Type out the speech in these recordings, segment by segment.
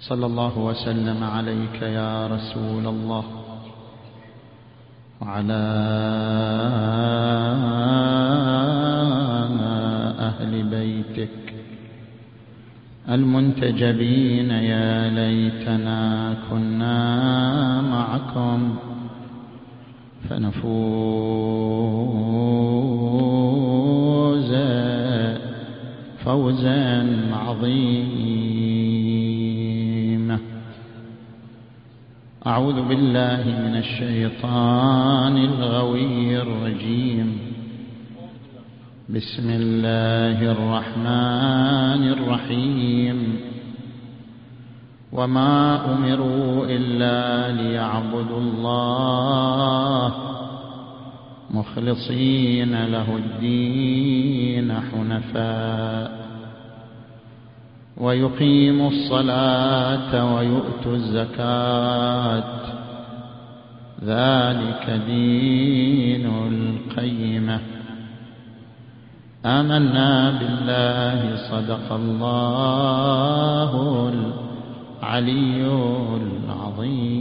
صلى الله وسلم عليك يا رسول الله وعلى أهل بيتك المنتجبين يا ليتنا كنا معكم فنفوز فوزا عظيما. أعوذ بالله من الشيطان الغوي الرجيم. بسم الله الرحمن الرحيم. وما أمروا إلا ليعبدوا الله مخلصين له الدين حنفاء. ويقيموا الصلاة ويؤتوا الزكاة. ذلك دين القيمة. آمنا بالله صدق الله العلي العظيم.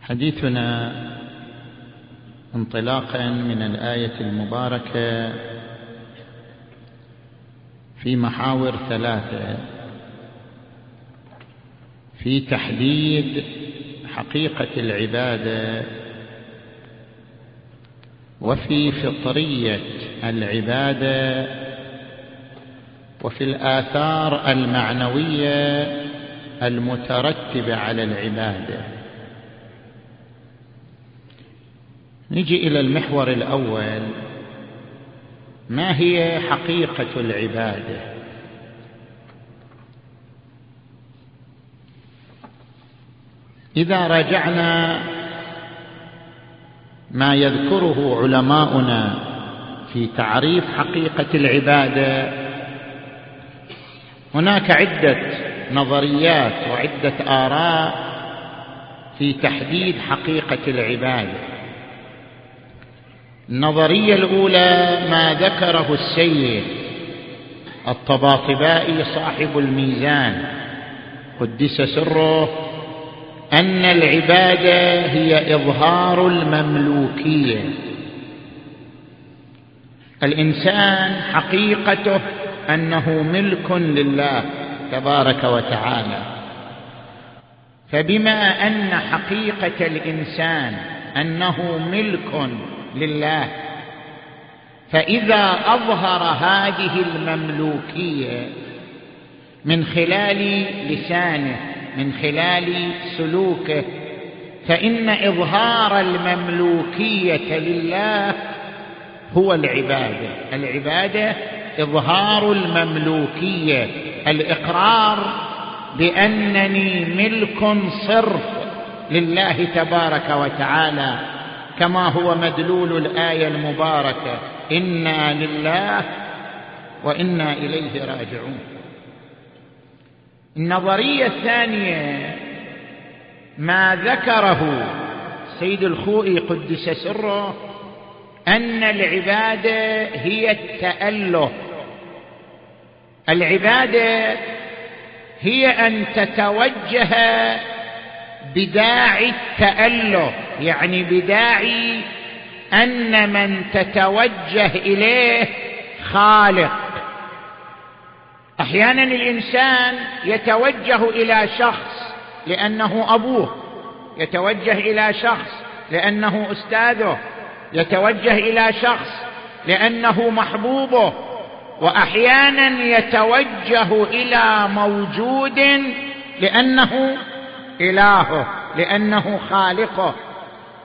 حديثنا انطلاقا من الآية المباركة في محاور ثلاثة في تحديد حقيقة العبادة وفي فطرية العبادة وفي الآثار المعنوية المترتبة على العبادة. نجي إلى المحور الأول. ما هي حقيقة العبادة؟ إذا راجعنا ما يذكره علماؤنا في تعريف حقيقة العبادة هناك عدة نظريات وعدة آراء في تحديد حقيقة العبادة. النظريه الأولى ما ذكره السيد الطباطبائي صاحب الميزان. قدس سره أن العباده هي إظهار المملوكية. الإنسان حقيقته أنه ملك لله تبارك وتعالى. فبما أن حقيقة الإنسان أنه ملك لله. فإذا أظهر هذه المملوكية من خلال لسانه من خلال سلوكه فإن إظهار المملوكية لله هو العبادة. العبادة إظهار المملوكية. الإقرار بأنني ملك صرف لله تبارك وتعالى. كما هو مدلول الآية المباركة إنا لله وإنا إليه راجعون. النظرية الثانية ما ذكره سيد الخوئي قدس سره أن العبادة هي التأله. العبادة هي أن تتوجه بداعي التاله يعني بداعي أن من تتوجه إليه خالق. أحيانا الإنسان يتوجه إلى شخص لأنه أبوه يتوجه إلى شخص لأنه أستاذه يتوجه إلى شخص لأنه محبوبه. واحيانا يتوجه إلى موجود لأنه إلهه لأنه خالقه.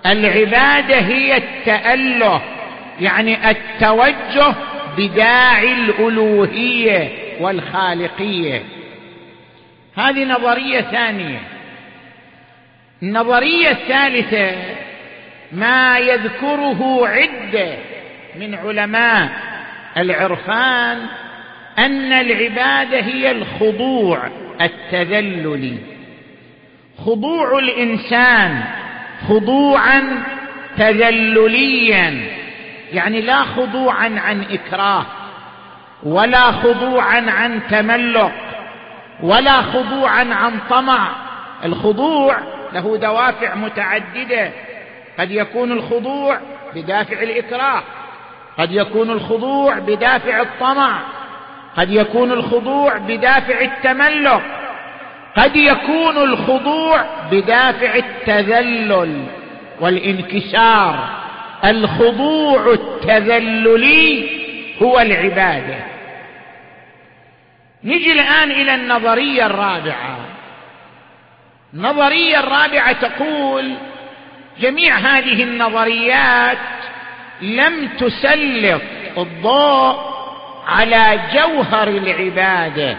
العبادة هي التأله يعني التوجه بداعي الألوهية والخالقية. هذه نظرية ثانية. النظريه الثالثه ما يذكره عدة من علماء. العرفان أن العبادة هي الخضوع التذللي خضوع الإنسان خضوعا تذلليا يعني لا خضوعا عن إكراه ولا خضوعا عن تملق ولا خضوعا عن طمع. الخضوع له دوافع متعددة. قد يكون الخضوع بدافع الإكراه قد يكون الخضوع بدافع الطمع قد يكون الخضوع بدافع التملق. قد يكون الخضوع بدافع التذلل والانكسار. الخضوع التذللي هو العبادة. نجي الآن إلى النظرية الرابعة. النظرية الرابعة تقول جميع هذه النظريات لم تسلط الضوء على جوهر العبادة.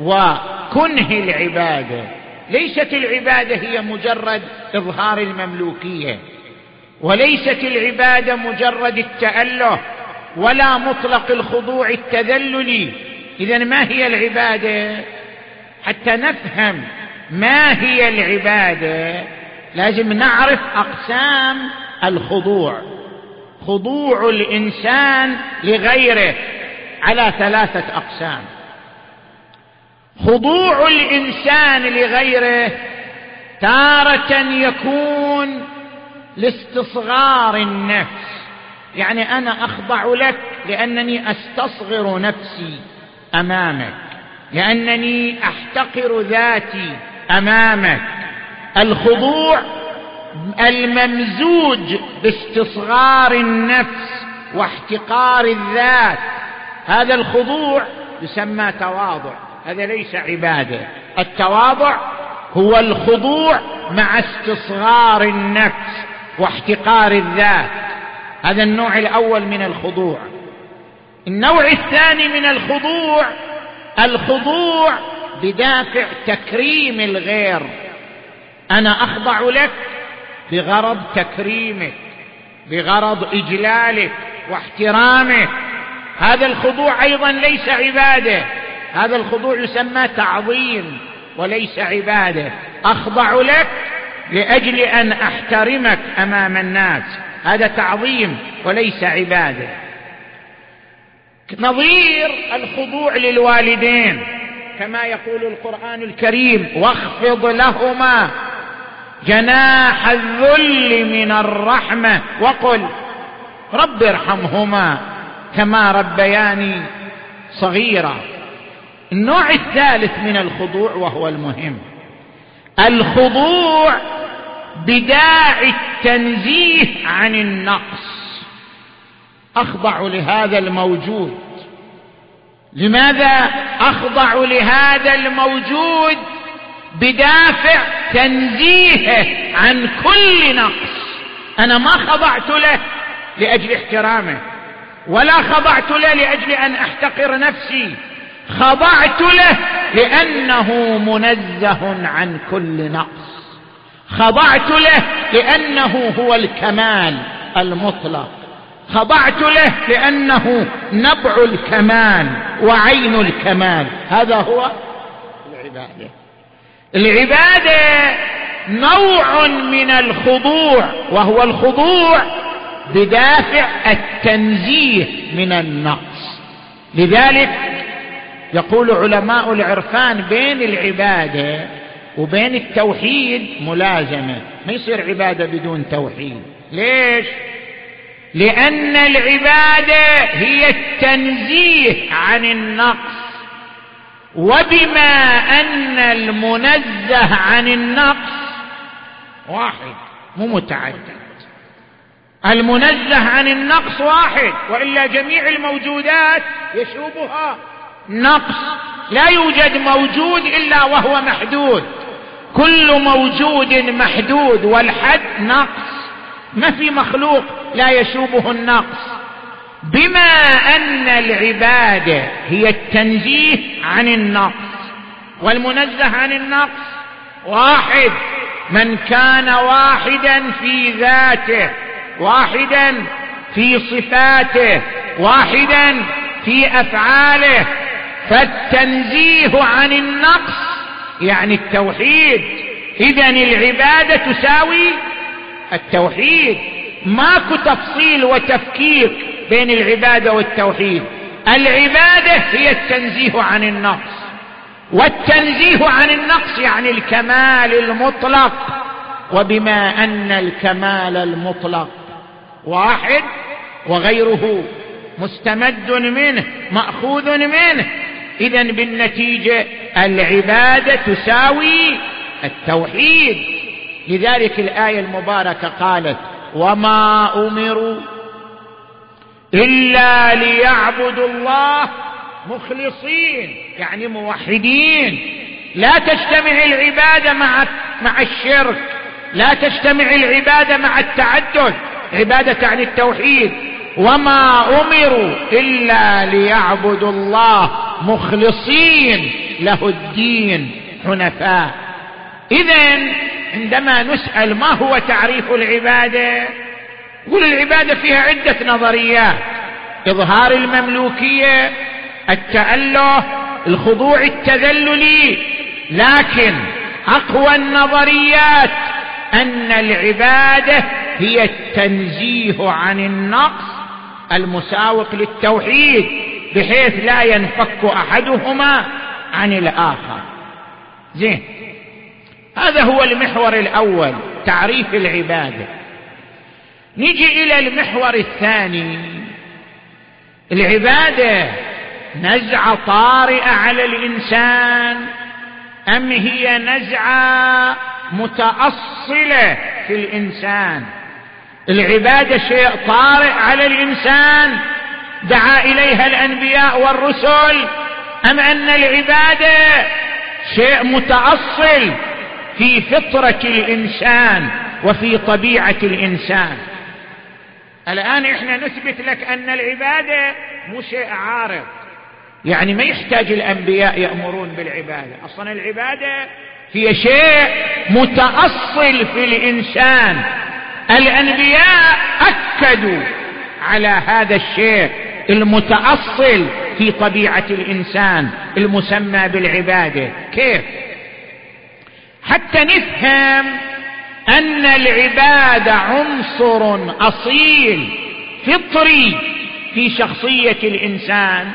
وكنه العبادة. ليست العبادة هي مجرد إظهار المملوكية وليست العبادة مجرد التأله ولا مطلق الخضوع التذللي. اذا ما هي العبادة؟ حتى نفهم ما هي العبادة لازم نعرف أقسام الخضوع. خضوع الإنسان لغيره على ثلاثة أقسام. خضوع الإنسان لغيره تارة يكون لاستصغار النفس. يعني أنا أخضع لك لأنني أستصغر نفسي أمامك لأنني أحتقر ذاتي أمامك. الخضوع الممزوج باستصغار النفس واحتقار الذات هذا الخضوع يسمى تواضع. هذا ليس عبادة. التواضع هو الخضوع مع استصغار النفس واحتقار الذات. هذا النوع الأول من الخضوع. النوع الثاني من الخضوع الخضوع بدافع تكريم الغير. أنا أخضع لك بغرض تكريمك بغرض إجلالك واحترامك. هذا الخضوع أيضا ليس عبادة. هذا الخضوع يسمى تعظيم وليس عبادة. أخضع لك لأجل أن أحترمك أمام الناس. هذا تعظيم وليس عبادة. نظير الخضوع للوالدين. كما يقول القرآن الكريم واخفض لهما جناح الذل من الرحمة. وقل رب ارحمهما كما ربياني صغيرا. النوع الثالث من الخضوع وهو المهم. الخضوع بداعي التنزيه عن النقص. أخضع لهذا الموجود. لماذا أخضع لهذا الموجود؟ بدافع تنزيهه عن كل نقص. أنا ما خضعت له لأجل احترامه ولا خضعت له لأجل أن أحتقر نفسي. خضعت له لأنه منزه عن كل نقص. خضعت له لأنه هو الكمال المطلق. خضعت له لأنه نبع الكمال وعين الكمال. هذا هو العبادة. العبادة نوع من الخضوع وهو الخضوع بدافع التنزيه من النقص. لذلك يقول علماء العرفان بين العبادة وبين التوحيد ملازمة. ما يصير عبادة بدون توحيد. ليش؟ لأن العبادة هي التنزيه عن النقص. وبما أن المنزه عن النقص واحد مو متعدد. المنزه عن النقص واحد وإلا جميع الموجودات يشوبها. نقص لا يوجد موجود إلا وهو محدود. كل موجود محدود والحد نقص. ما في مخلوق لا يشوبه النقص. بما أن العباده هي التنزيه عن النقص. والمنزه عن النقص واحد. من كان واحدا في ذاته واحدا في صفاته واحدا في أفعاله فالتنزيه عن النقص يعني التوحيد. اذا العبادة تساوي التوحيد. ماكو تفصيل وتفكيك بين العبادة والتوحيد. العبادة هي التنزيه عن النقص. والتنزيه عن النقص يعني الكمال المطلق. وبما أن الكمال المطلق واحد وغيره مستمد منه مأخوذ منه. إذا بالنتيجة العبادة تساوي التوحيد. لذلك الآية المباركة قالت وما أمروا إلا ليعبدوا الله مخلصين يعني موحدين. لا تجتمع العبادة مع مع الشرك لا تجتمع العبادة مع التعدد. عبادة عن التوحيد. وما أمروا إلا ليعبدوا الله مخلصين له الدين حنفاء. اذا عندما نسأل ما هو تعريف العبادة؟ يقول العبادة فيها عدة نظريات. إظهار المملوكية التأله الخضوع التذللي. لكن أقوى النظريات أن العبادة هي التنزيه عن النقص المساوق للتوحيد بحيث لا ينفك أحدهما عن الآخر. زين. هذا هو المحور الأول تعريف العبادة. نجي إلى المحور الثاني. العبادة نزعه طارئه على الإنسان أم هي نزعة متأصلة في الإنسان؟ العباده شيء طارئ على الإنسان دعا إليها الأنبياء والرسل. أم أن العباده شيء متأصل في فطرة الإنسان وفي طبيعة الإنسان؟ الآن إحنا نثبت لك أن العباده مو شيء عارض. يعني ما يحتاج الأنبياء يأمرون بالعبادة. أصلا العبادة هي شيء متأصل في الإنسان. الأنبياء أكدوا على هذا الشيء المتأصل في طبيعة الإنسان المسمى بالعبادة. كيف؟ حتى نفهم أن العبادة عنصر أصيل فطري في شخصية الإنسان.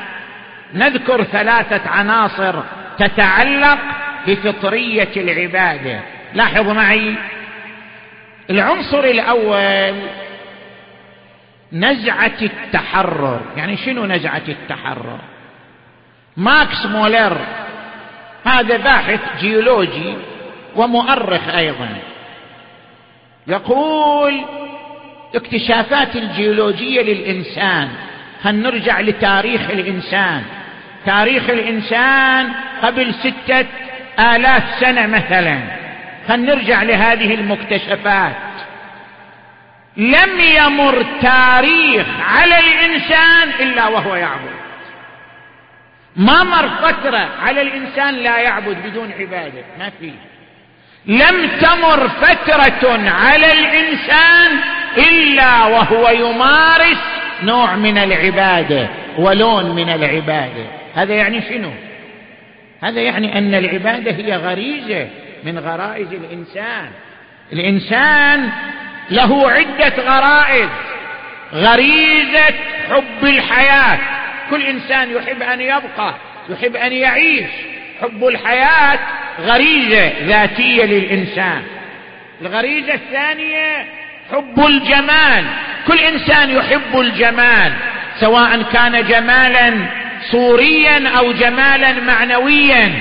نذكر ثلاثة عناصر تتعلق بفطرية العبادة. لاحظ معي العنصر الأول نزعة التحرر. يعني شنو نزعة التحرر؟ ماكس مولر هذا باحث جيولوجي ومؤرخ أيضا يقول اكتشافات الجيولوجية للإنسان هنرجع لتاريخ الإنسان؟ تاريخ الإنسان قبل ستة آلاف سنة مثلا. فلنرجع لهذه المكتشفات. لم يمر تاريخ على الإنسان إلا وهو يعبد. ما مر فترة على الإنسان لا يعبد بدون عبادة ما في. لم تمر فترة على الإنسان إلا وهو يمارس نوع من العبادة ولون من العبادة. هذا يعني شنو؟ هذا يعني أن العبادة هي غريزة. من غرائز الإنسان. الإنسان له عدة غرائز. غريزة حب الحياة. كل إنسان يحب أن يبقى يحب أن يعيش. حب الحياة غريزة ذاتية للإنسان. الغريزة الثانية حب الجمال. كل إنسان يحب الجمال سواء كان جمالا صوريا أو جمالا معنويا.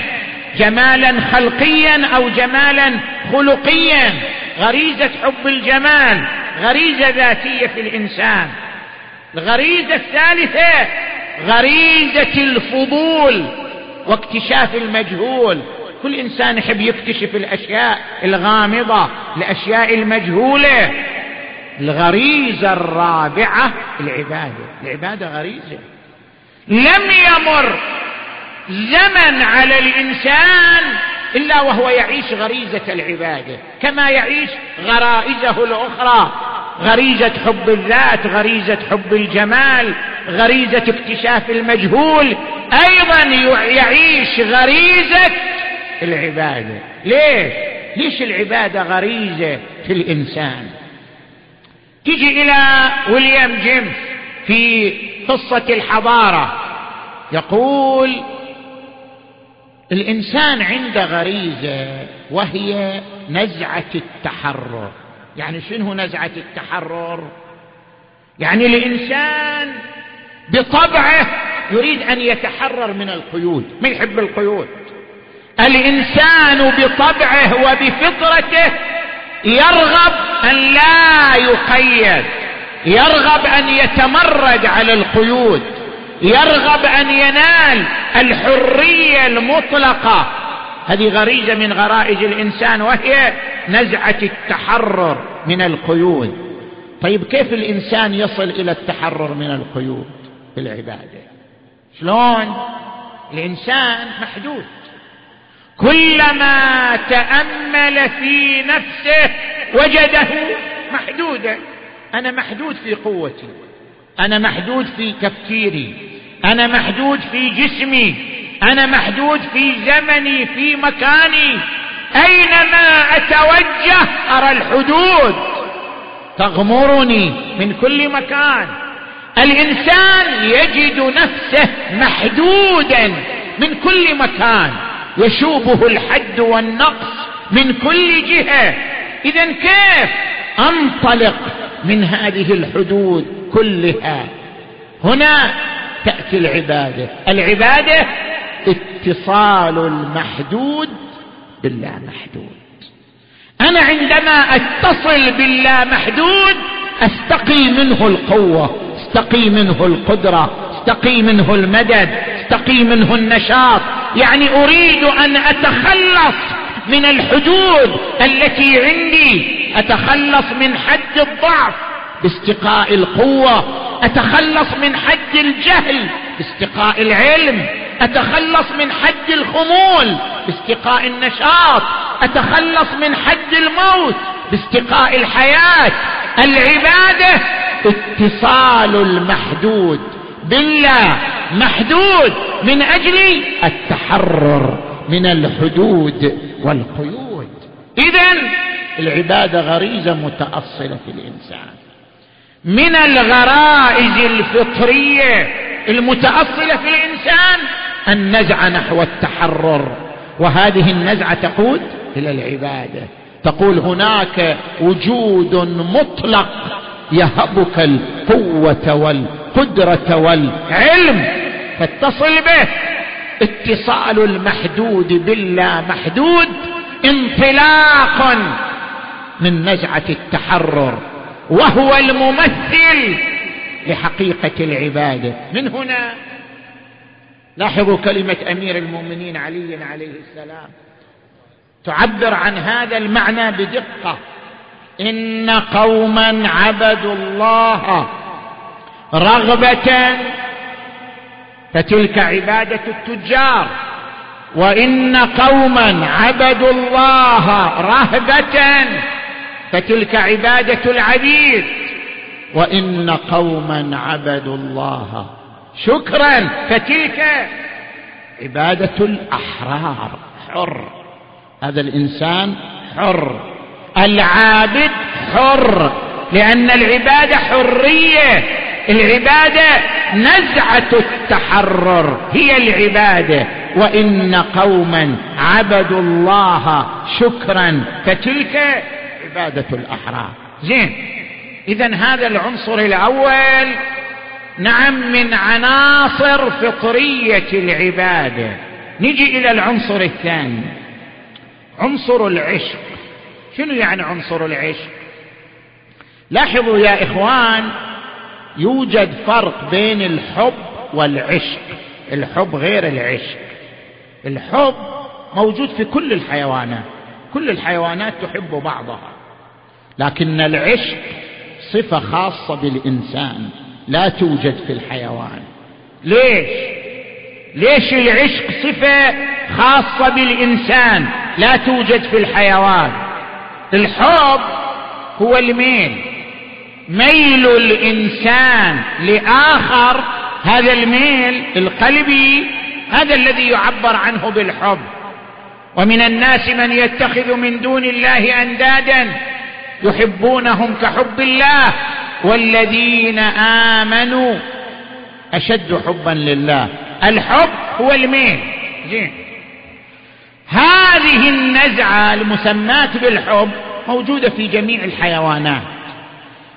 جمالا خلقيا أو جمالا خلقيا. غريزة حب الجمال غريزة ذاتية في الإنسان. الغريزة الثالثة غريزة الفضول واكتشاف المجهول. كل إنسان يحب يكتشف الأشياء الغامضة الأشياء المجهولة. الغريزة الرابعة العبادة. العبادة غريزة. لم يمر زمن على الإنسان إلا وهو يعيش غريزة العبادة كما يعيش غرائزه الأخرى غريزة حب الذات غريزة حب الجمال غريزة اكتشاف المجهول أيضا يعيش غريزة العبادة. ليش؟ ليش العبادة غريزة في الإنسان؟ تجي إلى ويليام جيمس في قصة الحضارة يقول الإنسان عنده غريزة وهي نزعة التحرر. يعني شنو نزعة التحرر؟ يعني الإنسان بطبعه يريد أن يتحرر من القيود. ما يحب القيود؟ الإنسان بطبعه وبفطرته يرغب أن لا يقيد يرغب أن يتمرد على القيود. يرغب أن ينال الحرية المطلقة. هذه غريزة من غرائز الإنسان وهي نزعة التحرر من القيود. طيب كيف الإنسان يصل إلى التحرر من القيود؟ بالعبادة. شلون؟ الإنسان محدود. كلما تأمل في نفسه وجده محدودا. أنا محدود في قوتي. أنا محدود في تفكيري. أنا محدود في جسمي أنا محدود في زمني في مكاني. أينما أتوجه أرى الحدود. تغمرني من كل مكان. الإنسان يجد نفسه محدودا من كل مكان. يشوبه الحد والنقص من كل جهة. إذا كيف أنطلق من هذه الحدود كلها؟ هنا تأتي العبادة. العبادة اتصال المحدود باللامحدود أنا عندما أتصل باللامحدود أستقي منه القوة أستقي منه القدرة أستقي منه المدد أستقي منه النشاط. يعني أريد أن أتخلص من الحدود التي عندي. أتخلص من حد الضعف. باستقاء القوة أتخلص من حد الجهل باستقاء العلم أتخلص من حد الخمول باستقاء النشاط أتخلص من حد الموت باستقاء الحياة العبادة اتصال المحدود بالله محدود من أجل التحرر من الحدود والقيود. اذا العبادة غريزة متأصلة في الإنسان. من الغرائز الفطرية المتأصلة في الإنسان النزعه نحو التحرر. وهذه النزعة تقود إلى العبادة. تقول هناك وجود مطلق يهبك القوة والقدرة والعلم. فاتصل به. اتصال المحدود باللا محدود انطلاق من نزعة التحرر. وهو الممثل لحقيقة العباده من هنا لاحظوا كلمة أمير المؤمنين علي عليه السلام. تعبر عن هذا المعنى بدقة. إن قوما عبدوا الله رغبة فتلك عبادة التجار. وإن قوما عبدوا الله رهبة فتلك عبادة العبيد. وإن قوما عبدوا الله. شكرا. فتلك عبادة الأحرار. حر. هذا الإنسان حر. العابد حر. لأن العبادة حرية. العبادة نزعة التحرر. هي العبادة. وإن قوما عبدوا الله. شكرا. فتلك عبادة الأحرار. زين. اذا هذا العنصر الأول نعم من عناصر فطرية العبادة. نجي إلى العنصر الثاني. عنصر العشق. شنو يعني عنصر العشق؟ لاحظوا يا إخوان يوجد فرق بين الحب والعشق. الحب غير العشق. الحب موجود في كل الحيوانات. كل الحيوانات تحب بعضها. لكن العشق صفة خاصة بالإنسان لا توجد في الحيوان. ليش؟ ليش العشق صفة خاصة بالإنسان لا توجد في الحيوان؟ الحب هو الميل. ميل الإنسان لآخر هذا الميل القلبي هذا الذي يعبر عنه بالحب. ومن الناس من يتخذ من دون الله أندادا يحبونهم كحب الله والذين آمنوا أشد حبا لله. الحب هو الميل زين هذه النزعة المسماة بالحب موجودة في جميع الحيوانات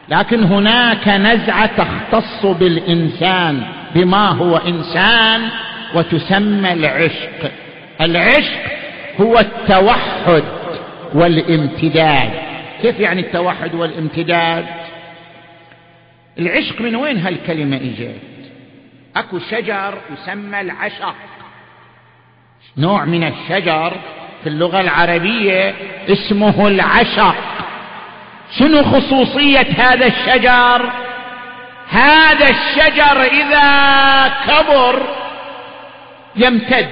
لكن هناك نزعة تختص بالإنسان بما هو إنسان وتسمى العشق. العشق هو التوحد والامتداد. كيف يعني التوحد والامتداد؟ العشق من وين هالكلمة إجت؟ أكو شجر يسمى العشق. نوع من الشجر في اللغة العربية اسمه العشق. شنو خصوصية هذا الشجر؟ هذا الشجر إذا كبر يمتد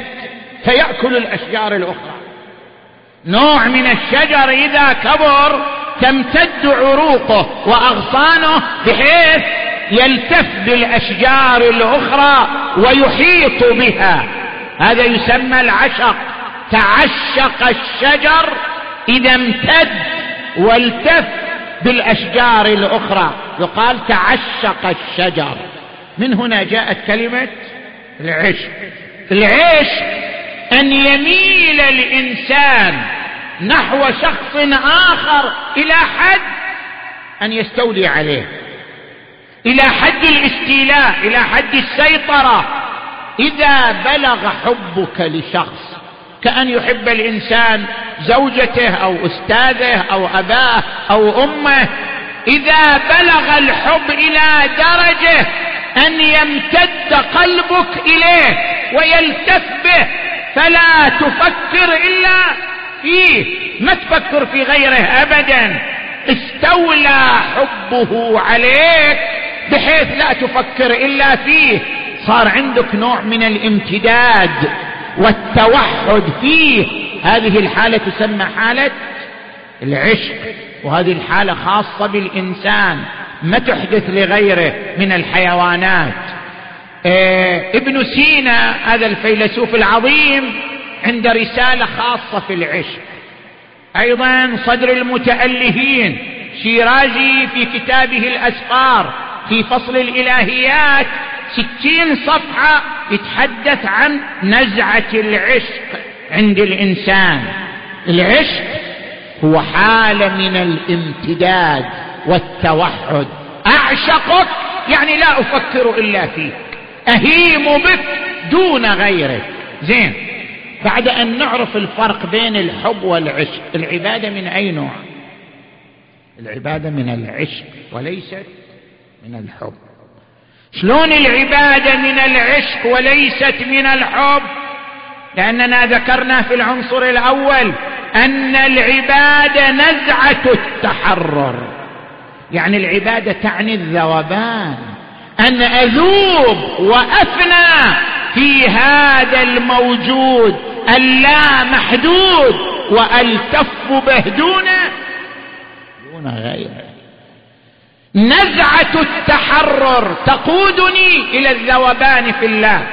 فيأكل الأشجار الأخرى. نوع من الشجر إذا كبر تمتد عروقه وأغصانه بحيث يلتف بالأشجار الأخرى ويحيط بها. هذا يسمى العشق. تعشق الشجر إذا امتد والتف بالأشجار الأخرى. يقال تعشق الشجر. من هنا جاءت كلمة العشق. العشق أن يميل الانسان نحو شخص آخر إلى حد أن يستولي عليه إلى حد الاستيلاء إلى حد السيطرة. إذا بلغ حبك لشخص كأن يحب الإنسان زوجته أو أستاذه أو أباه أو أمه إذا بلغ الحب إلى درجة أن يمتد قلبك إليه ويلتف به فلا تفكر إلا فيه ما تفكر في غيره ابدا. استولى حبه عليك بحيث لا تفكر إلا فيه. صار عندك نوع من الامتداد والتوحد فيه. هذه الحالة تسمى حالة العشق وهذه الحالة خاصة بالإنسان. ما تحدث لغيره من الحيوانات. ابن سينا هذا الفيلسوف العظيم عند رسالة خاصة في العشق. أيضا صدر المتألهين شيرازي في كتابه الأسفار في فصل الإلهيات ستين صفحة يتحدث عن نزعة العشق عند الإنسان. العشق هو حالة من الامتداد والتوحد. أعشقك؟ يعني لا أفكر إلا فيك أهيم بك دون غيرك. زين. بعد أن نعرف الفرق بين الحب والعشق العبادة من أي نوع؟ العبادة من العشق وليست من الحب. شلون العبادة من العشق وليست من الحب؟ لأننا ذكرنا في العنصر الأول أن العبادة نزعة التحرر. يعني العبادة تعني الذوبان. أن أذوب وأفنى في هذا الموجود اللا محدود وألتف به دون دون غيره نزعة التحرر تقودني إلى الذوبان في الله.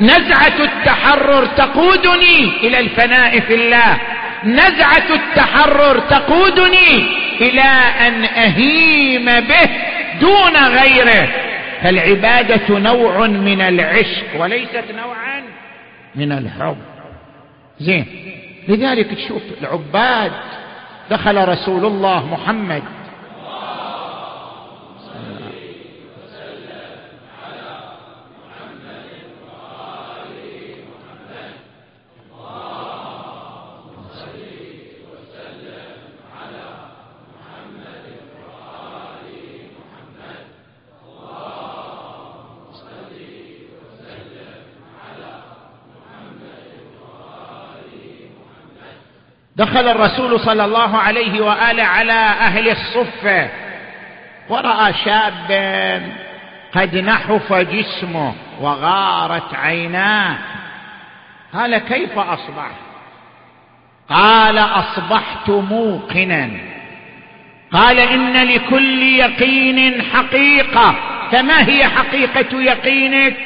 نزعة التحرر تقودني إلى الفناء في الله. نزعة التحرر تقودني إلى أن أهيم به دون غيره. فالعبادة نوع من العشق وليست نوعا من الحب. زين. لذلك تشوف العباد دخل رسول الله محمد دخل الرسول صلى الله عليه واله على أهل الصفه ورأى شابا قد نحف جسمه وغارت عيناه. قال كيف أصبحت؟ قال أصبحت موقنا. قال إن لكل يقين حقيقة. فما هي حقيقة يقينك؟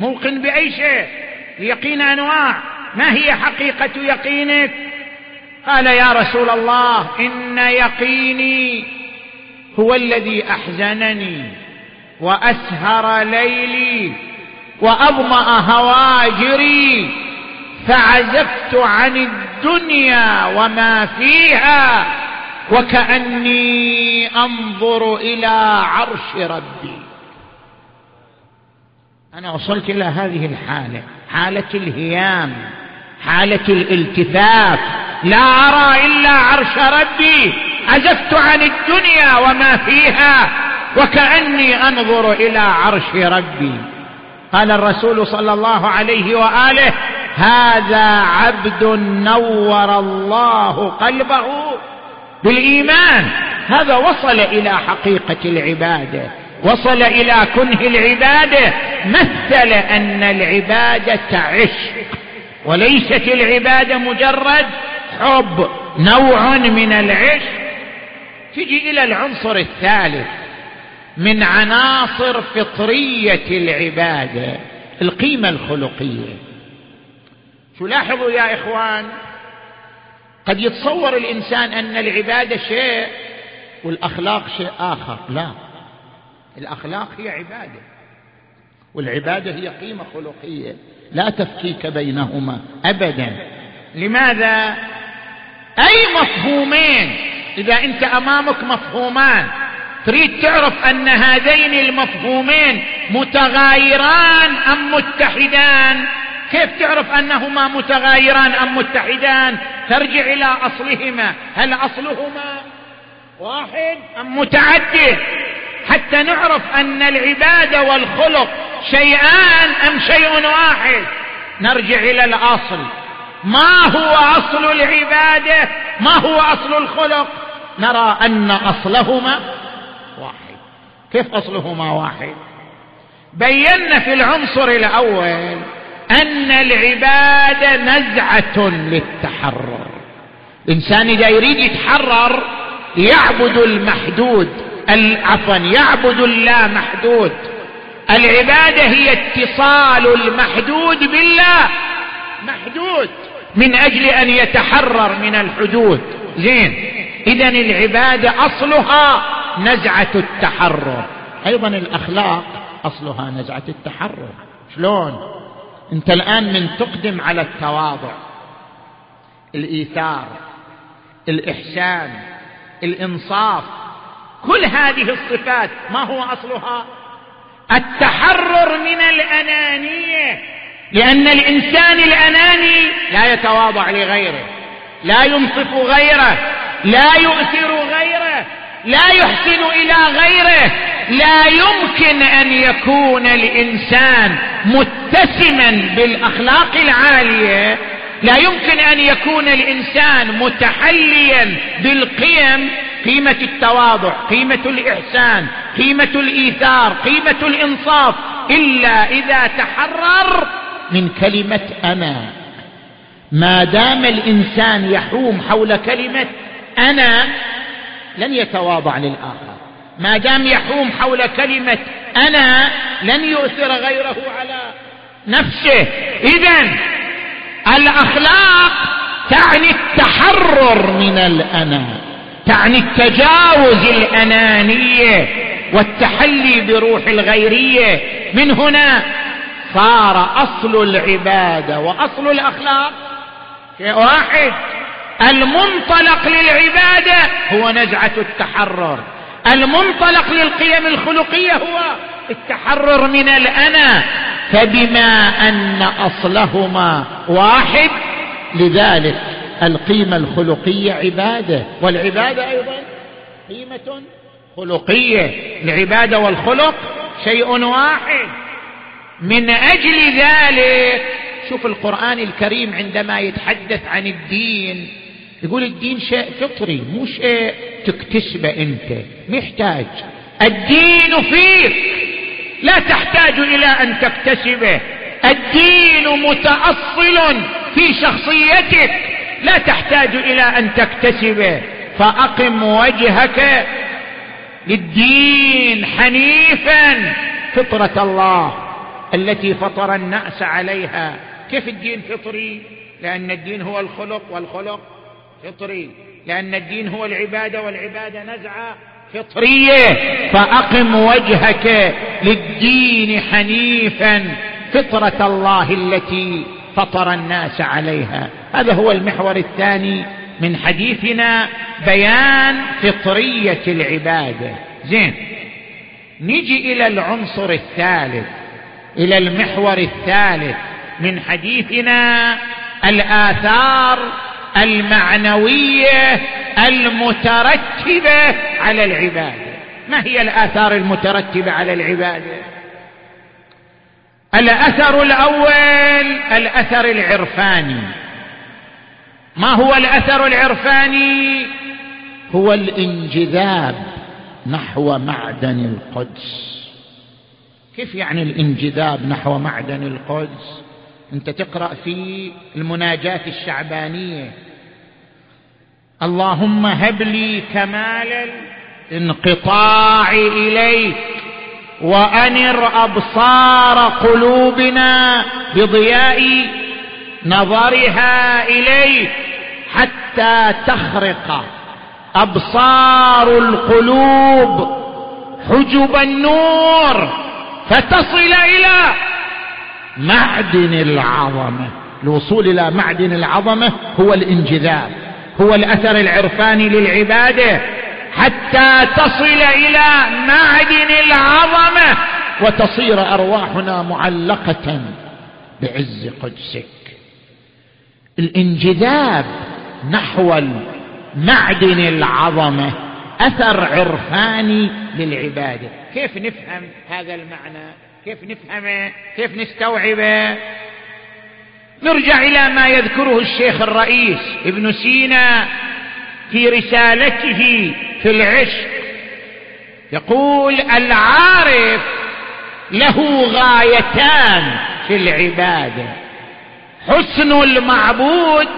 موقن بأي شيء؟ اليقين أنواع. ما هي حقيقة يقينك؟ قال يا رسول الله إن يقيني هو الذي أحزنني وأسهر ليلي واظما هواجري فعزفت عن الدنيا وما فيها وكأني أنظر إلى عرش ربي. أنا وصلت إلى هذه الحالة حالة الهيام. حالة الالتفاف. لا أرى إلا عرش ربي. عزفت عن الدنيا وما فيها وكأني أنظر إلى عرش ربي. قال الرسول صلى الله عليه وآله هذا عبد نور الله قلبه. بالإيمان. هذا وصل إلى حقيقة العبادة. وصل إلى كنه العبادة. مثل أن العبادة عشق. وليست العبادة مجرد حب نوع من العشق. تجي إلى العنصر الثالث من عناصر فطرية العبادة القيمة الخلقية. تلاحظوا يا إخوان؟ قد يتصور الإنسان أن العبادة شيء والأخلاق شيء آخر. لا الأخلاق هي عبادة والعبادة هي قيمة خلقية. لا تفكيك بينهما ابدا. لماذا؟ أي مفهومين؟ إذا أنت أمامك مفهومان تريد تعرف أن هذين المفهومين متغايران أم متحدان؟ كيف تعرف أنهما متغايران أم متحدان؟ ترجع إلى أصلهما. هل أصلهما واحد أم متعدد؟ حتى نعرف أن العبادة والخلق شيئان أم شيء واحد. نرجع إلى الأصل. ما هو أصل العبادة؟ ما هو أصل الخلق؟ نرى أن أصلهما واحد. كيف أصلهما واحد؟ بينا في العنصر الأول أن العبادة نزعة للتحرر. الإنسان إذا يريد يتحرر يعبد المحدود. عفوا يعبد اللا محدود العبادة هي اتصال المحدود بالله. محدود. من أجل أن يتحرر من الحدود. زين. اذا العبادة أصلها نزعة التحرر. أيضا الأخلاق أصلها نزعة التحرر. شلون؟ أنت الآن من تقدم على التواضع. الإيثار الإحسان الإنصاف. كل هذه الصفات ما هو أصلها؟ التحرر من الأنانية لأن الإنسان الأناني لا يتواضع لغيره لا ينصف غيره لا يؤثر غيره لا يحسن إلى غيره لا يمكن أن يكون الإنسان متسما بالأخلاق العالية لا يمكن أن يكون الإنسان متحليا بالقيم قيمة التواضع قيمة الإحسان قيمة الإيثار قيمة الإنصاف إلا إذا تحرر من كلمة أنا. ما دام الإنسان يحوم حول كلمة أنا لن يتواضع للآخر. ما دام يحوم حول كلمة أنا لن يؤثر غيره على نفسه. اذا الأخلاق تعني التحرر من الأنا. تعني التجاوز الأنانية والتحلي بروح الغيرية. من هنا صار أصل العبادة وأصل الأخلاق. شيء واحد المنطلق للعبادة هو نزعة التحرر. المنطلق للقيم الخلقية هو التحرر من الأنا. فبما أن أصلهما واحد لذلك القيمة الخلقية عبادة والعبادة أيضا قيمة خلقية. العبادة والخلق شيء واحد. من أجل ذلك شوف القرآن الكريم عندما يتحدث عن الدين يقول الدين شيء فطري مو شيء تكتسبه أنت محتاج. الدين فيك لا تحتاج إلى أن تكتسبه. الدين متأصل في شخصيتك. لا تحتاج إلى أن تكتسبه فأقم وجهك للدين حنيفا. فطرة الله التي فطر الناس عليها. كيف الدين فطري؟ لأن الدين هو الخلق والخلق فطري. لأن الدين هو العبادة والعبادة نزعه فطرية. فأقم وجهك للدين حنيفا. فطرة الله التي فطر الناس عليها. هذا هو المحور الثاني من حديثنا بيان فطرية العبادة. زين. نجي إلى العنصر الثالث إلى المحور الثالث من حديثنا الآثار المعنوية المترتبة على العبادة. ما هي الآثار المترتبة على العبادة؟ الأثر الأول الأثر العرفاني. ما هو الأثر العرفاني؟ هو الانجذاب نحو معدن القدس. كيف يعني الانجذاب نحو معدن القدس؟ أنت تقرأ في المناجاة الشعبانية. اللهم هب لي كمال الانقطاع إليك. وانر ابصار قلوبنا بضياء نظرها اليك حتى تخرق. أبصار القلوب حجب النور فتصل إلى معدن العظمه الوصول إلى معدن العظمه هو الانجذاب هو الأثر العرفاني للعبادة. حتى تصل إلى معدن العظمة وتصير أرواحنا معلقة بعز قدسك. الانجذاب نحو معدن العظمة أثر عرفاني للعبادة. كيف نفهم هذا المعنى؟ كيف نفهمه؟ كيف نستوعبه؟ نرجع إلى ما يذكره الشيخ الرئيس ابن سينا في رسالته في العشق. يقول العارف له غايتان في العبادة حسن المعبود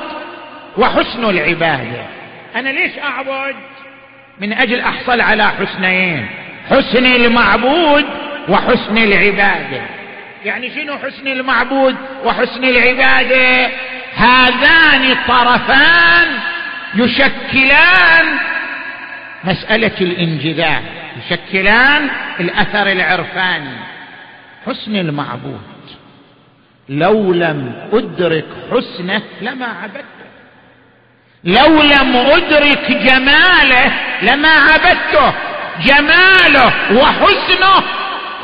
وحسن العبادة. أنا ليش أعبد؟ من أجل أحصل على حسنين حسن المعبود وحسن العبادة. يعني شنو حسن المعبود وحسن العبادة؟ هذان الطرفان يشكلان مسألة الانجذاب يشكلان الأثر العرفاني. حسن المعبود لو لم أدرك حسنه لما عبدته. لو لم أدرك جماله لما عبدته. جماله وحسنه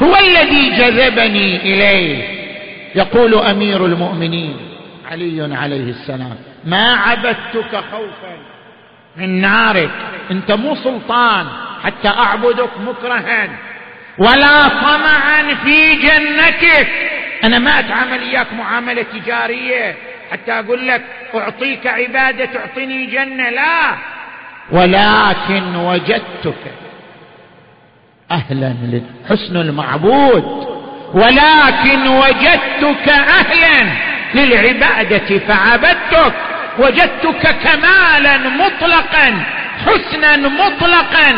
هو الذي جذبني إليه. يقول أمير المؤمنين علي عليه السلام ما عبدتك خوفا من نارك. انت مو سلطان حتى أعبدك مكرها. ولا طمعا في جنتك. أنا ما أتعامل إياك معاملة تجارية. حتى أقول لك أعطيك عبادة تعطيني جنة. لا. ولكن وجدتك أهلا لحسن المعبود. ولكن وجدتك أهلا للعبادة فعبدتك. وجدتك كمالا مطلقا حسنا مطلقا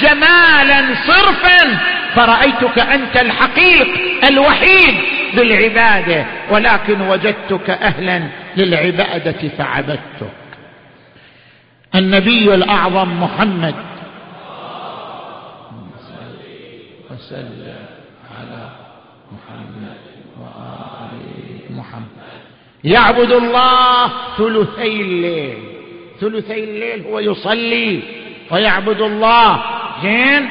جمالا صرفا. فرأيتك أنت الحقيق الوحيد بالعباده ولكن وجدتك أهلا للعبادة فعبدتك. النبي الأعظم محمد. وسلم على محمد. يعبد الله ثلثي الليل. ثلثي الليل هو يصلي ويعبد الله. زين؟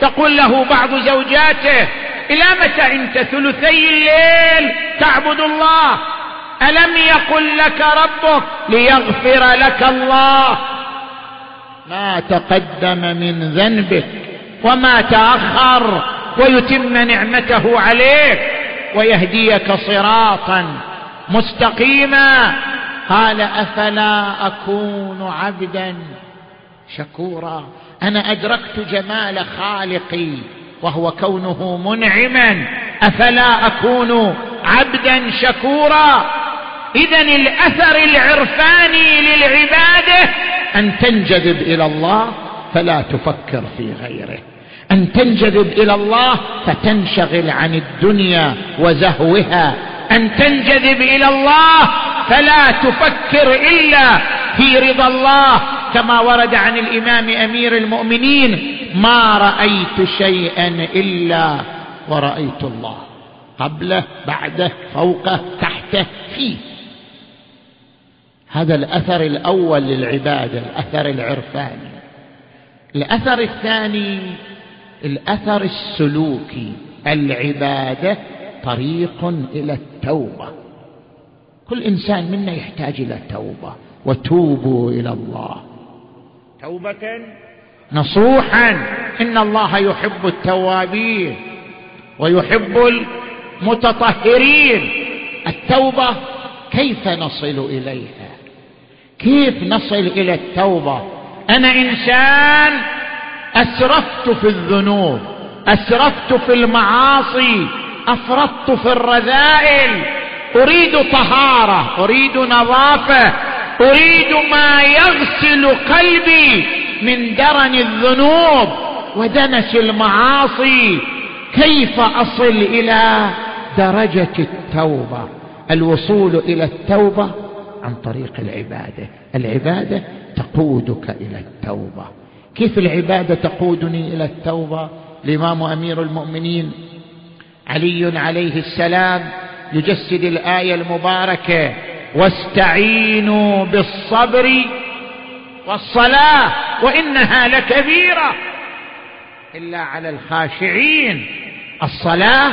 تقول له بعض زوجاته إلى متى أنت ثلثي الليل تعبد الله؟ ألم يقل لك ربك ليغفر لك الله؟ ما تقدم من ذنبك وما تأخر ويتم نعمته عليك ويهديك صراطا. مستقيما. قال أفلا أكون عبدا شكورا. أنا أدركت جمال خالقي وهو كونه منعما. أفلا أكون عبدا شكورا. اذا الأثر العرفاني للعبادة أن تنجذب إلى الله فلا تفكر في غيره. أن تنجذب إلى الله فتنشغل عن الدنيا وزهوها. أن تنجذب إلى الله فلا تفكر إلا في رضا الله كما ورد عن الإمام أمير المؤمنين ما رأيت شيئا إلا ورأيت الله. قبله بعده فوقه تحته فيه. هذا الأثر الأول للعباده الأثر العرفاني. الأثر الثاني الأثر السلوكي. العبادة طريق إلى التوبة. كل إنسان منا يحتاج إلى توبة. وتوبوا إلى الله. توبة. نصوحا. إن الله يحب التوابين. ويحب المتطهرين. التوبة كيف نصل إليها؟ كيف نصل إلى التوبة؟ أنا إنسان أسرفت في الذنوب. أسرفت في المعاصي. افرطت في الرذائل. أريد طهارة أريد نظافة أريد ما يغسل قلبي من درن الذنوب ودنس المعاصي. كيف أصل إلى درجة التوبة؟ الوصول إلى التوبة عن طريق العبادة. العبادة تقودك إلى التوبة. كيف العبادة تقودني إلى التوبة؟ الإمام أمير المؤمنين علي عليه السلام يجسد الآية المباركة واستعينوا بالصبر والصلاة وإنها لكبيرة. إلا على الخاشعين الصلاة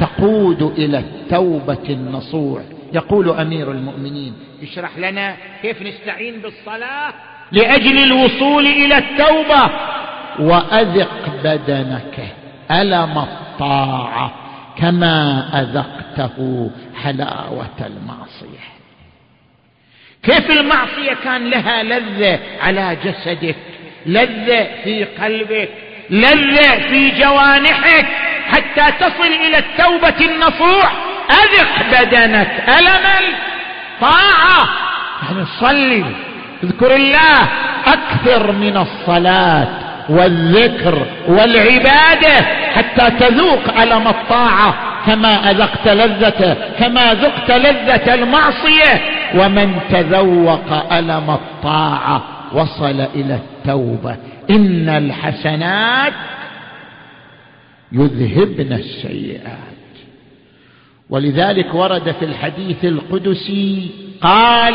تقود إلى التوبة النصوح. يقول أمير المؤمنين يشرح لنا كيف نستعين بالصلاة لأجل الوصول إلى التوبة. وأذق بدنك. ألم الطاعة كما أذقته حلاوة المعصية. كيف المعصية كان لها لذة على جسدك لذة في قلبك لذة في جوانحك حتى تصل إلى التوبة النصوح؟ أذق بدنك. ألم الطاعة؟ يعني صلي اذكر الله أكثر من الصلاة. والذكر والعبادة حتى تذوق ألم الطاعة. كما أذقت لذته كما ذقت لذة المعصية. ومن تذوق ألم الطاعة وصل إلى التوبة. إن الحسنات يذهبن السيئات. ولذلك ورد في الحديث القدسي قال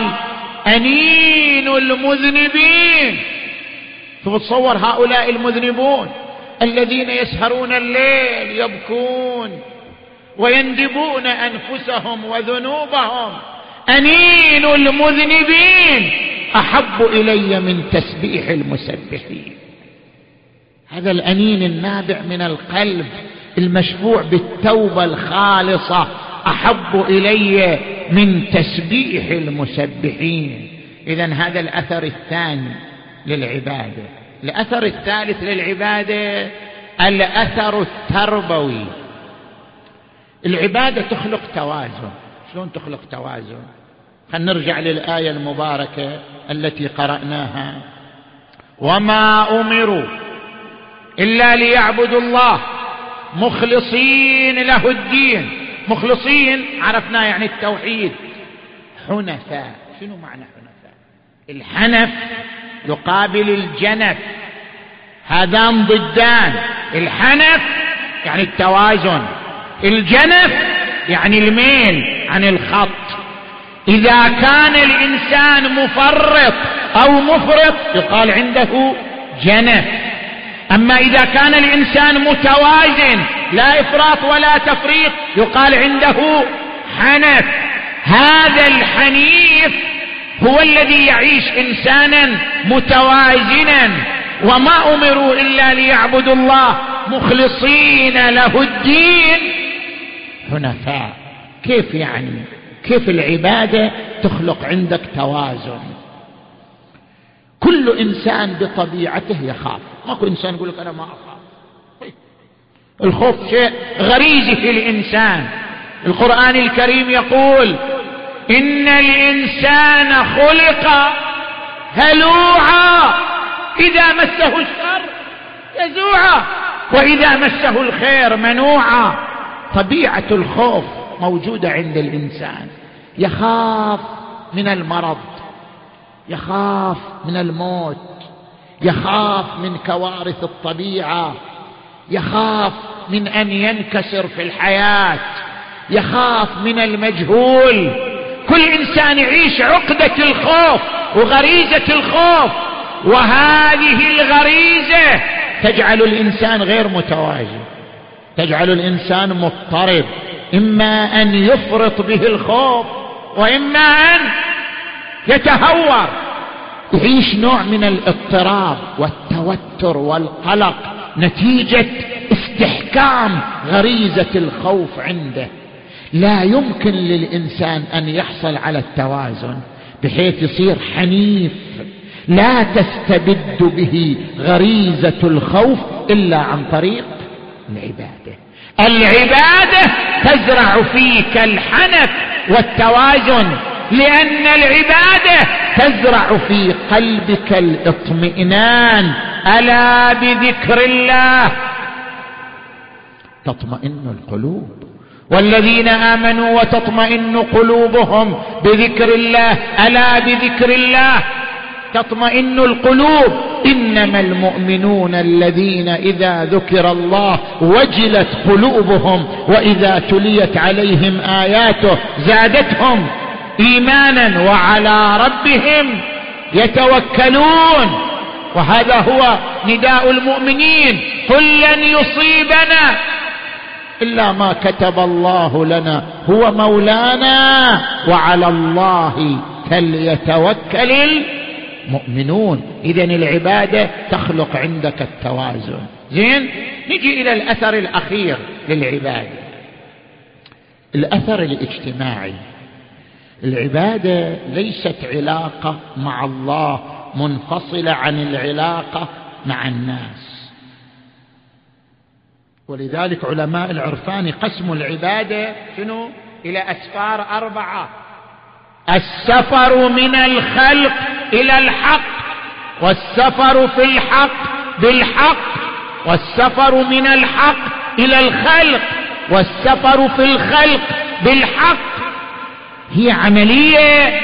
أنين المذنبين. تصور هؤلاء المذنبون الذين يسهرون الليل يبكون ويندبون أنفسهم وذنوبهم. انين المذنبين أحب إلي من تسبيح المسبحين. هذا الأنين النابع من القلب المشفوع بالتوبة الخالصة أحب إلي من تسبيح المسبحين. اذا هذا الأثر الثاني. للعبادة. الأثر الثالث للعبادة الأثر التربوي. العبادة تخلق توازن. شلون تخلق توازن؟ خلينا نرجع للآية المباركة التي قرأناها. وما امروا الا ليعبدوا الله. مخلصين له الدين. مخلصين عرفنا يعني التوحيد. حنفاء. شنو معنى حنفاء؟ الحنف يقابل الجنف. هذان ضدان. الحنف يعني التوازن. الجنف يعني الميل عن الخط. إذا كان الإنسان مفرط أو مفرط يقال عنده جنف. أما إذا كان الإنسان متوازن لا إفراط ولا تفريط يقال عنده حنف. هذا الحنيف هو الذي يعيش إنسانا متوازنا وما أمروا إلا ليعبدوا الله مخلصين له الدين. حنفاء كيف يعني؟ كيف العبادة تخلق عندك توازن؟ كل إنسان بطبيعته يخاف. ماكو إنسان يقول لك أنا ما أخاف. الخوف شيء غريزي في الإنسان. القرآن الكريم يقول إن الإنسان خلق هلوعا. إذا مسه الشر يزوعا. وإذا مسه الخير منوعا. طبيعة الخوف موجودة عند الإنسان. يخاف من المرض. يخاف من الموت. يخاف من كوارث الطبيعة. يخاف من أن ينكسر في الحياة. يخاف من المجهول. كل إنسان يعيش عقدة الخوف وغريزة الخوف وهذه الغريزة تجعل الإنسان غير متوازن تجعل الإنسان مضطرب إما أن يفرط به الخوف وإما أن يتهور. يعيش نوع من الاضطراب والتوتر والقلق نتيجة استحكام غريزة الخوف عنده. لا يمكن للإنسان أن يحصل على التوازن بحيث يصير حنيف لا تستبد به غريزة الخوف إلا عن طريق العبادة. العبادة تزرع فيك الحنف والتوازن لأن العبادة تزرع في قلبك الاطمئنان. ألا بذكر الله؟ تطمئن القلوب. والذين آمنوا وتطمئن قلوبهم بذكر الله ألا بذكر الله؟ تطمئن القلوب. إنما المؤمنون الذين إذا ذكر الله وجلت قلوبهم وإذا تليت عليهم آياته زادتهم إيمانا وعلى ربهم يتوكلون. وهذا هو نداء المؤمنين. قل لن يصيبنا إلا ما كتب الله لنا. هو مولانا وعلى الله فليتوكل المؤمنون. اذا العبادة تخلق عندك التوازن. زين؟ نجي إلى الأثر الأخير للعبادة. الأثر الاجتماعي. العبادة ليست علاقة مع الله منفصلة عن العلاقة مع الناس. ولذلك علماء العرفان قسموا العبادة شنو؟ إلى أسفار أربعة. السفر من الخلق إلى الحق والسفر في الحق بالحق والسفر من الحق إلى الخلق والسفر في الخلق بالحق. هي عملية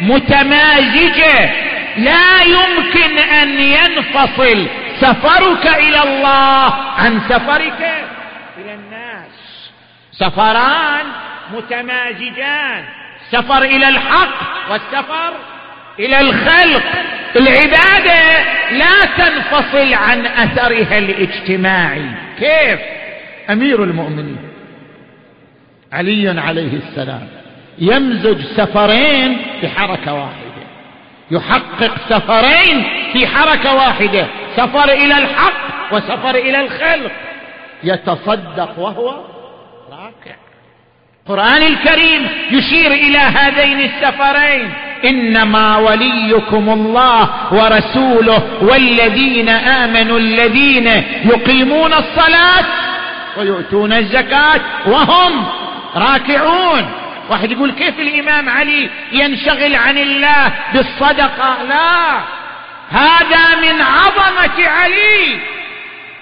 متمازجة. لا يمكن أن ينفصل سفرك إلى الله عن سفرك إلى الناس. سفران متمازجان سفر إلى الحق والسفر إلى الخلق. العبادة لا تنفصل عن أثرها الاجتماعي. كيف؟ أمير المؤمنين. علي عليه السلام. يمزج سفرين في حركه واحدة. يحقق سفرين في حركة واحدة. سفر إلى الحق وسفر إلى الخلق. يتصدق وهو راكع. القران الكريم يشير إلى هذين السفرين. إنما وليكم الله ورسوله والذين آمنوا الذين يقيمون الصلاة ويؤتون الزكاة وهم راكعون. واحد يقول كيف الإمام علي ينشغل عن الله بالصدقة؟ لا. هذا من عظمة علي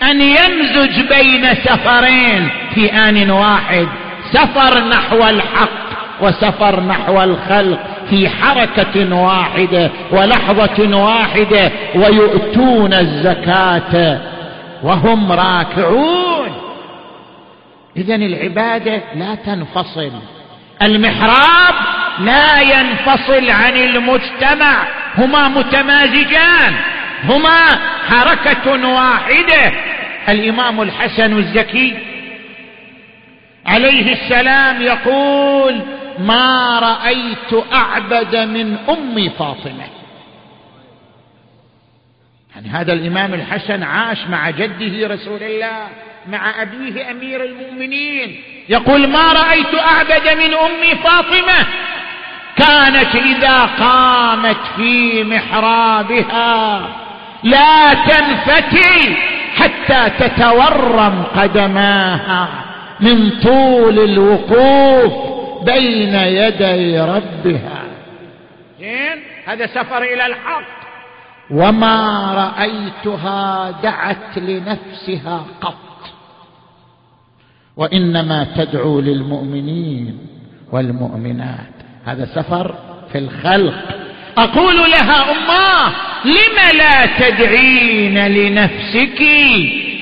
أن يمزج بين سفرين في آن واحد سفر نحو الحق وسفر نحو الخلق في حركة واحدة ولحظة واحدة ويؤتون الزكاة وهم راكعون. اذا العبادة لا تنفصل. المحراب لا ينفصل عن المجتمع هما متمازجان هما حركة واحدة. الإمام الحسن الزكي عليه السلام يقول ما رأيت أعبد من امي فاطمة. يعني هذا الإمام الحسن عاش مع جده رسول الله مع أبيه أمير المؤمنين. يقول ما رأيت أعبد من أمي فاطمة كانت إذا قامت في محرابها. لا تنفتل حتى تتورم قدماها من طول الوقوف بين يدي ربها. هذا سفر إلى الحق. وما رأيتها دعت لنفسها قط. وإنما تدعو للمؤمنين والمؤمنات. هذا سفر في الخلق. أقول لها اماه لم لا تدعين لنفسك؟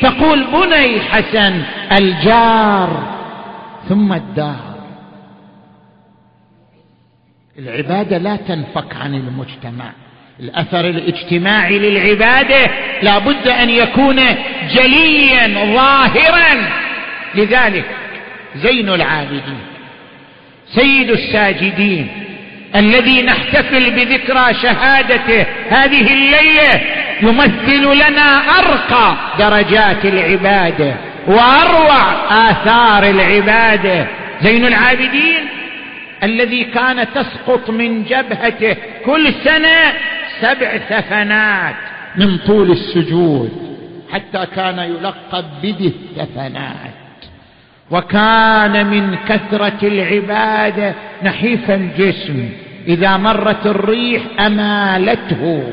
تقول بني حسن الجار ثم الدار. العبادة لا تنفك عن المجتمع. الأثر الاجتماعي للعبادة لا بد أن يكون جليا ظاهرا. لذلك زين العابدين سيد الساجدين الذي نحتفل بذكرى شهادته هذه الليلة يمثل لنا أرقى درجات العبادة وأروع آثار العبادة. زين العابدين الذي كان تسقط من جبهته كل سنة سبع ثفنات من طول السجود حتى كان يلقب بذي الثفنات وكان من كثرة العبادة نحيف الجسم. إذا مرت الريح أمالته.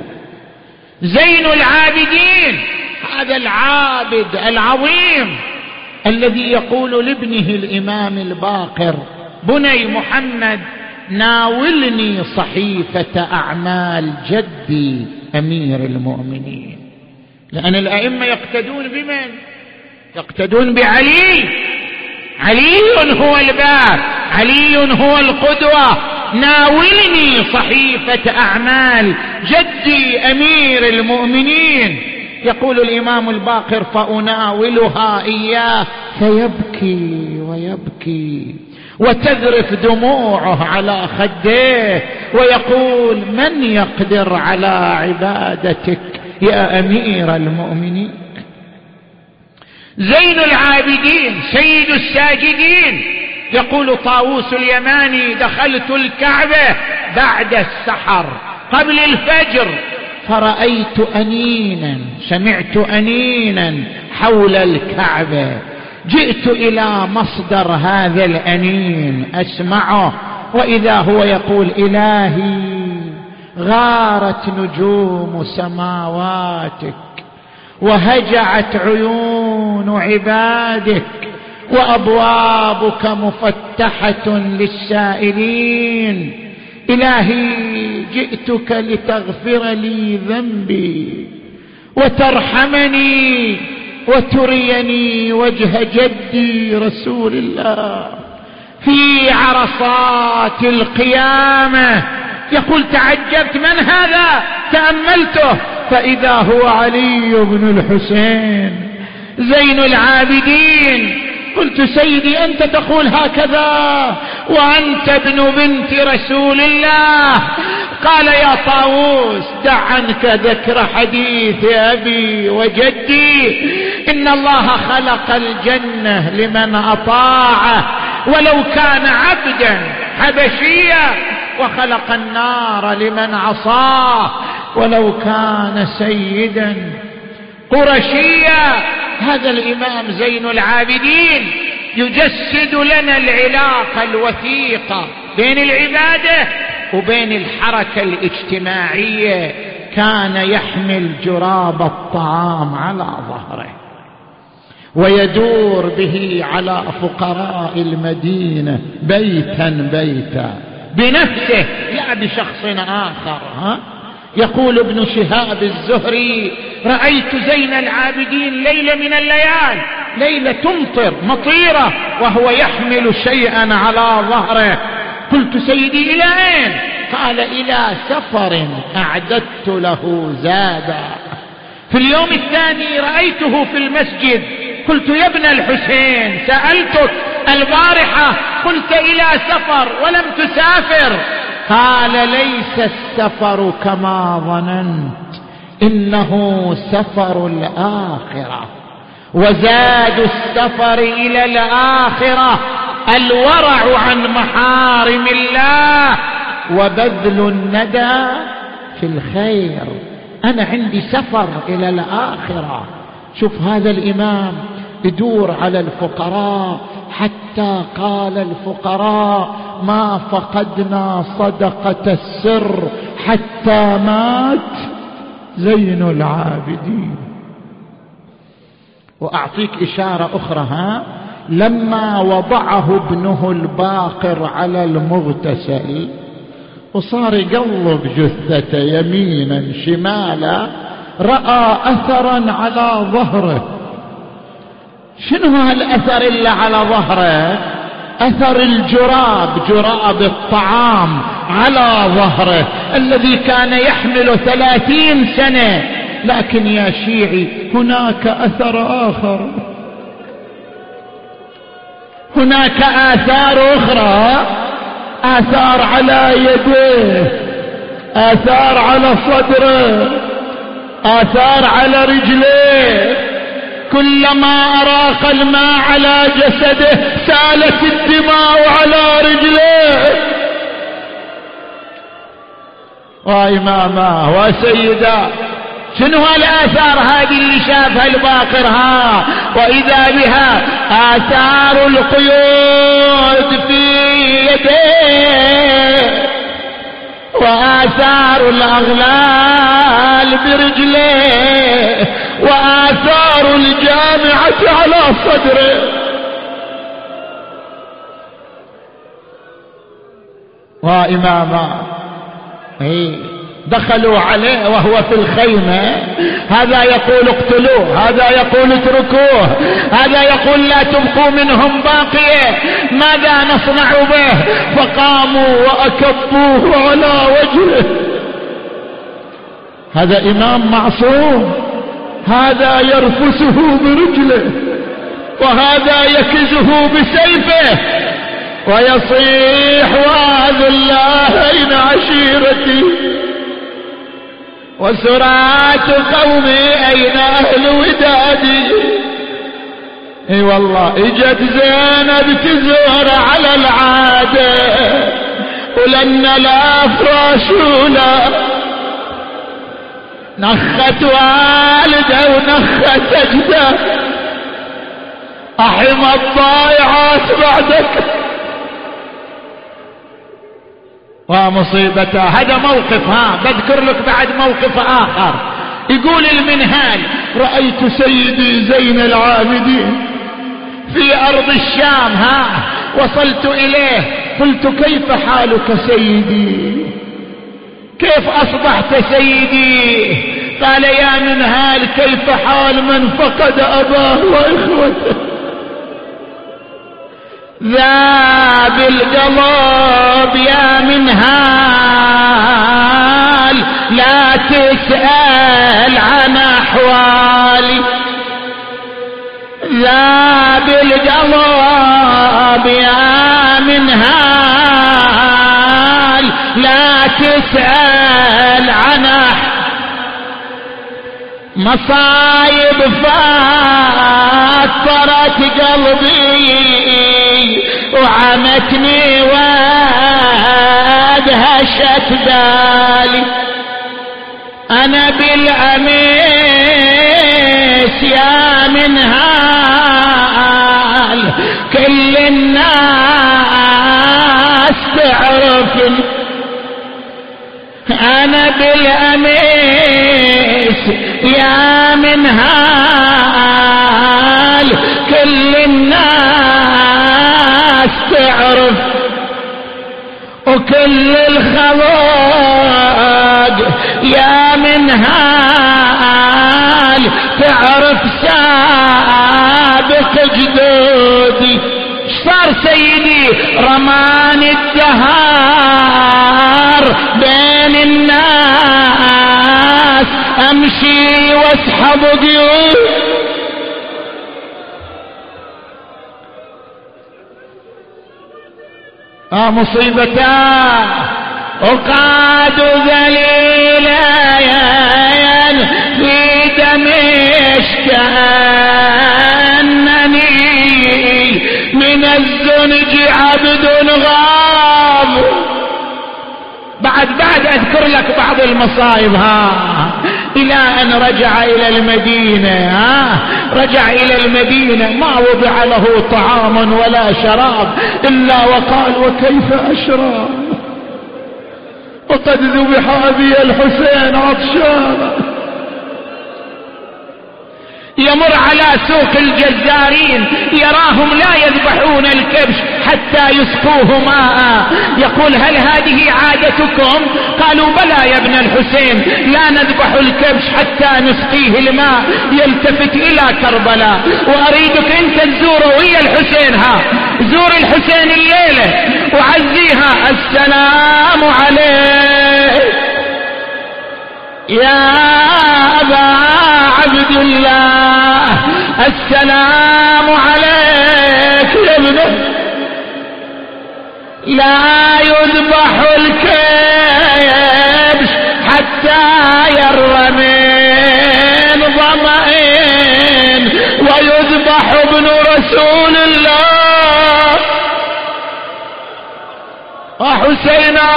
زين العابدين. هذا العابد العظيم الذي يقول لابنه الإمام الباقر بني محمد ناولني صحيفة أعمال جدي أمير المؤمنين. لأن الأئمة يقتدون بمن؟ يقتدون بعلي. علي هو الباب علي هو القدوة. ناولني صحيفة أعمال جدي أمير المؤمنين. يقول الإمام الباقر فأناولها إياه. فيبكي ويبكي وتذرف دموعه على خديه ويقول من يقدر على عبادتك يا أمير المؤمنين؟ زين العابدين سيد الساجدين. يقول طاووس اليماني دخلت الكعبة بعد السحر قبل الفجر. فرأيت أنينا سمعت أنينا حول الكعبة. جئت إلى مصدر هذا الأنين أسمعه. وإذا هو يقول إلهي غارت نجوم سماواتك وهجعت عيون عبادك وأبوابك مفتحة للسائلين. إلهي جئتك لتغفر لي ذنبي وترحمني وتريني وجه جدي رسول الله. في عرصات القيامة يقول تعجبت من هذا؟ تأملته. فإذا هو علي بن الحسين. زين العابدين. قلت سيدي أنت تقول هكذا. وأنت ابن بنت رسول الله. قال يا طاووس دع عنك ذكر حديث أبي وجدي. إن الله خلق الجنة لمن أطاعه ولو كان عبدا حبشيا. وخلق النار لمن عصاه ولو كان سيدا قرشيا. هذا الإمام زين العابدين يجسد لنا العلاقة الوثيقة بين العبادة وبين الحركة الاجتماعية. كان يحمل جراب الطعام على ظهره ويدور به على فقراء المدينة بيتا بيتا. بنفسه لا بشخص آخر ها؟ يقول ابن شهاب الزهري رأيت زين العابدين ليله من الليال ليلة تمطر مطيرة وهو يحمل شيئا على ظهره. قلت سيدي إلى أين؟ قال إلى سفر أعددت له زادا. في اليوم الثاني رأيته في المسجد. قلت يا ابن الحسين سألتك البارحة. قلت إلى سفر ولم تسافر. قال ليس السفر كما ظننت إنه سفر الآخرة. وزاد السفر إلى الآخرة الورع عن محارم الله وبذل الندى في الخير. أنا عندي سفر إلى الآخرة. شوف هذا الإمام يدور على الفقراء حتى قال الفقراء ما فقدنا صدقة السر حتى مات زين العابدين. وأعطيك إشارة أخرى ها؟ لما وضعه ابنه الباقر على المغتسل وصار يقلب جثته يمينا شمالا رأى اثرا على ظهره. شنو هالأثر اللي على ظهره؟ أثر الجراب جراب الطعام على ظهره الذي كان يحمل ثلاثين سنة. لكن يا شيعي هناك أثر آخر. هناك آثار أخرى. آثار على يديه آثار على صدره آثار على رجليه. كلما أراق الماء على جسده سالت الدماء على رجليه واماما وسيدا شنو الاثار هذه اللي شافها الباقر ها؟ وإذا بها آثار القيود في يديه وآثار الأغلال برجليه وآثار الجامعة على صدره. وإماما. إيه دخلوا عليه وهو في الخيمة. هذا يقول اقتلوه هذا يقول اتركوه هذا يقول لا تبقوا منهم باقية. ماذا نصنع به؟ فقاموا وأكبوه على وجهه. هذا إمام معصوم. هذا يرفسه برجله وهذا يكزه بسيفه ويصيح وأذ الله اين عشيرتي. وسرعات قومي أين أهل ودادي؟ إي والله إجت زينب تزور على العادة ولن لا فراش ولا نخت والده ونخت اجده احمى الضايعات بعدك ومصيبته هذا موقف ها بذكر لك بعد موقف آخر. يقول المنهال رأيت سيدي زين العابدين في أرض الشام ها وصلت إليه. قلت كيف حالك سيدي؟ كيف أصبحت سيدي؟ قال يا منهال كيف حال من فقد أباه وإخوته؟ ذاب القلب يا منهال لا تسأل عن أحوالي. ذاب القلب يا منهال لا تسأل مصايب فاطرت قلبي وعمتني وادهشت بالي. أنا بالاميس يا منهال كل الناس تعرفني. أنا بالاميس يا منهال كل الناس تعرف وكل الخلاق يا منهال تعرف سابق جدودي. صار سيدي؟ رماني الدهار بين واسحب قيود آه مصيبتان. وقاد ذليلا في دمشق كأنني من الزنج عبد غاب. بعد بعد أذكر لك بعض المصايب ها. إلى أن رجع إلى المدينة ها؟ رجع إلى المدينة ما وضع له طعام ولا شراب إلا وقال وكيف أشرب؟ وقد ذبح أبي الحسين عطشانا يمر على سوق الجزارين يراهم لا يذبحون الكبش حتى يسقوه ماء. يقول هل هذه عادتكم؟ قالوا بلى يا ابن الحسين لا نذبح الكبش حتى نسقيه الماء. يلتفت إلى كربلاء. وأريدك انت تزوره ويا الحسين ها زور الحسين الليلة. وعزيها السلام عليك. يا أبا عبد الله السلام عليك يا ابنه. لا يذبح الكبش حتى يروى من ظمئن ويذبح ابن رسول الله. وحسينا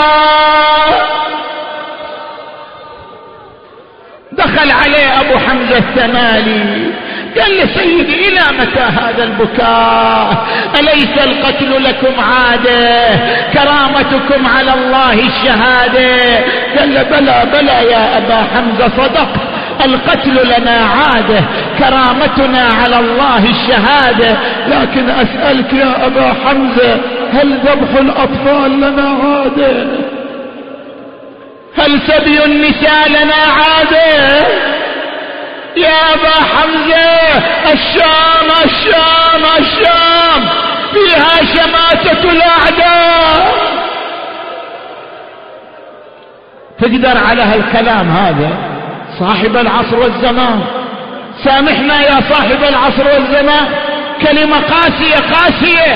دخل عليه أبو حمزة الثمالي قال له سيدي إلى متى هذا البكاء؟ أليس القتل لكم عادة؟ كرامتكم على الله الشهادة؟ قال له بلى بلى يا أبا حمزة صدق. القتل لنا عادة كرامتنا على الله الشهادة. لكن أسألك يا أبا حمزة هل ذبح الأطفال لنا عادة؟ هل سبي النساء لنا عادة؟ يا أبا حمزة الشام الشام الشام فيها شماتة الأعداء. تقدر على هالكلام هذا؟ صاحب العصر والزمان. سامحنا يا صاحب العصر والزمان. كلمة قاسية قاسية.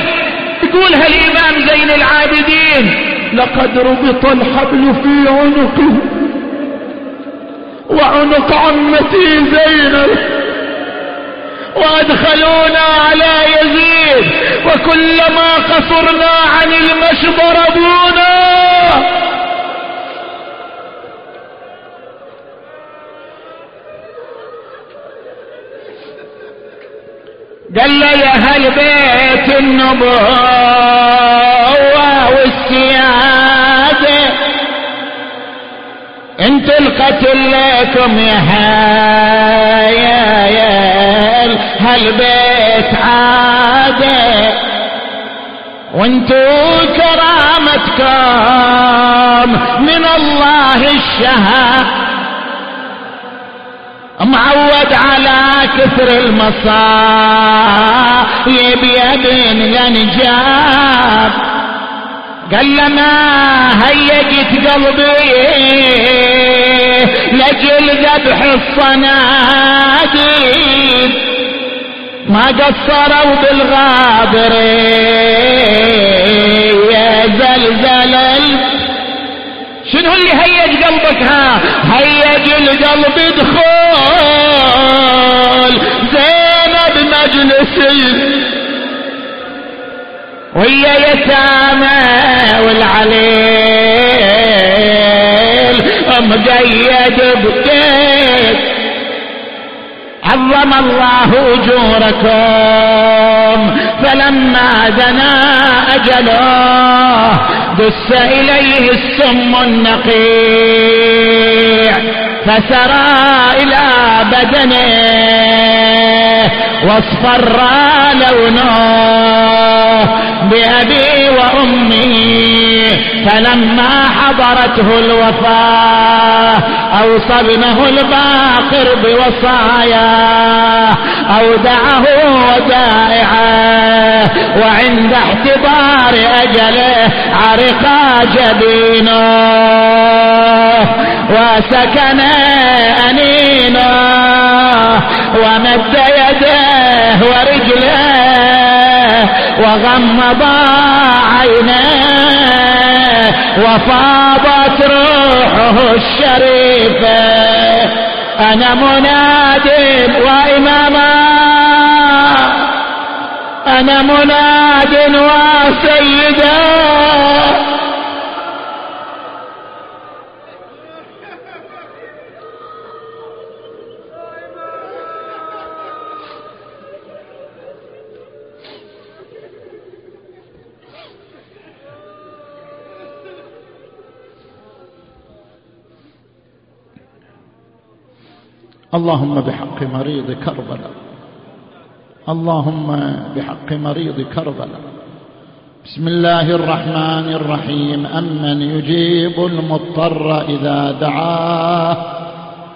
يقولها الامام زين العابدين لقد ربط الحبل في عنقه. وعنق عمتي زينب. وأدخلونا على يزيد وكلما قصرنا عن المشي ضربونا قال لي يا أهل بيت النبوة انت القتل لكم يا هايل هالبيت عادة؟ وانتو كرامتكم من الله الشهاده معود على كثر المصايب يا بن الانجاب قال لما هيجت قلبي. لجل ذبح الصناديد ما قصروا بالغابر يا زلزل شنو اللي هيج قلبك ها؟ هيج القلب دخول زينب مجلسي ويا يتامى والعليل مقيد بكيت عظم الله أجوركم. فلما دنا أجله دس إليه السم النقيع. فسرى إلى بدنه واصفر لونه بأبي وأمي. فلما حضرته الوفاة اوصى الباقر بوصاياه أودعه ودائعه وعند احتضار أجله عرقا جبينه. وسكن انينه ومد يده ورجله وغمض عينيه وفاضت روحه الشريفه أنا مناد وإماما. أنا مناد وسيدا. اللهم بحق مريض كربلاء. اللهم بحق مريض كربلاء. بسم الله الرحمن الرحيم. أمن يجيب المضطر إذا دعاه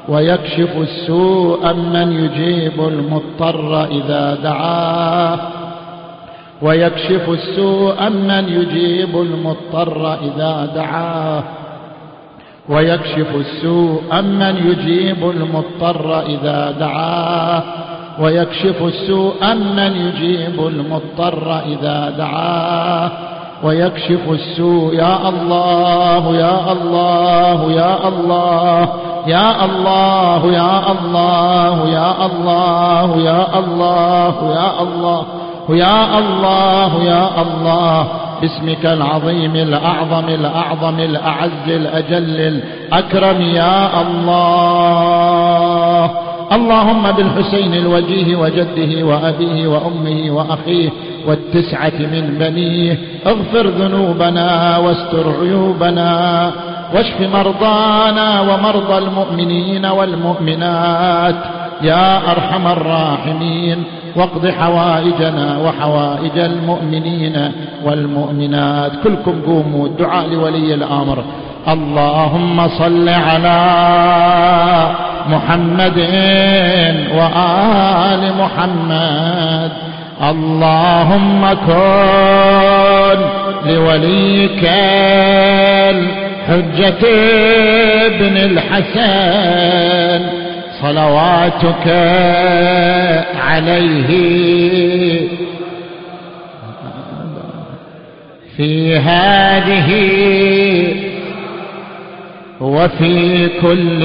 ويكشف السوء أمن يجيب المضطر إذا دعاه ويكشف السوء أمن يجيب المضطر إذا دعاه ويكشف السوء أمن يجيب المضطر إذا دعاه ويكشف السوء أمن يجيب المضطر إذا دعاه ويكشف السوء يا الله يا الله يا الله يا الله يا الله يا الله يا الله يا الله يا الله يا الله باسمك العظيم الأعظم الأعظم الأعز الأجل الأكرم يا الله. اللهم بالحسين الوجيه وجده وأبيه وأمه وأخيه والتسعة من بنيه. اغفر ذنوبنا واستر عيوبنا. واشف مرضانا ومرضى المؤمنين والمؤمنات. يا أرحم الراحمين واقض حوائجنا وحوائج المؤمنين والمؤمنات. كلكم قوموا الدعاء لولي الأمر. اللهم صل على محمد وآل محمد. اللهم كن لوليك الحجة ابن الحسن. صلواتك عليه. في هذه وفي كل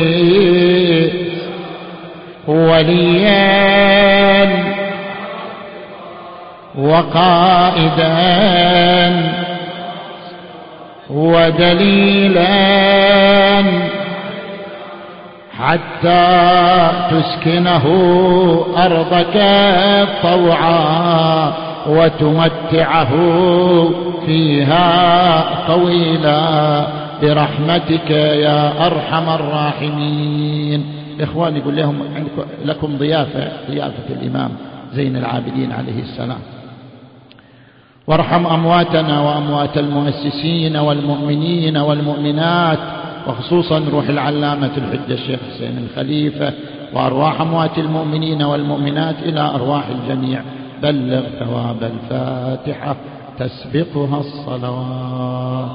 وليا وقائدا ودليلا حتى تسكنه أرضك طوعا وتمتعه فيها طويلا برحمتك يا أرحم الراحمين. إخواني يقول لهم لكم ضيافة ضيافة الإمام زين العابدين عليه السلام. وارحم أمواتنا وأموات المؤسسين والمؤمنين والمؤمنات وخصوصا روح العلامة الحجة الشيخ حسين الخليفة وأرواح أموات المؤمنين والمؤمنات إلى أرواح الجميع. بلغ ثواب الفاتحة تسبقها الصلوات.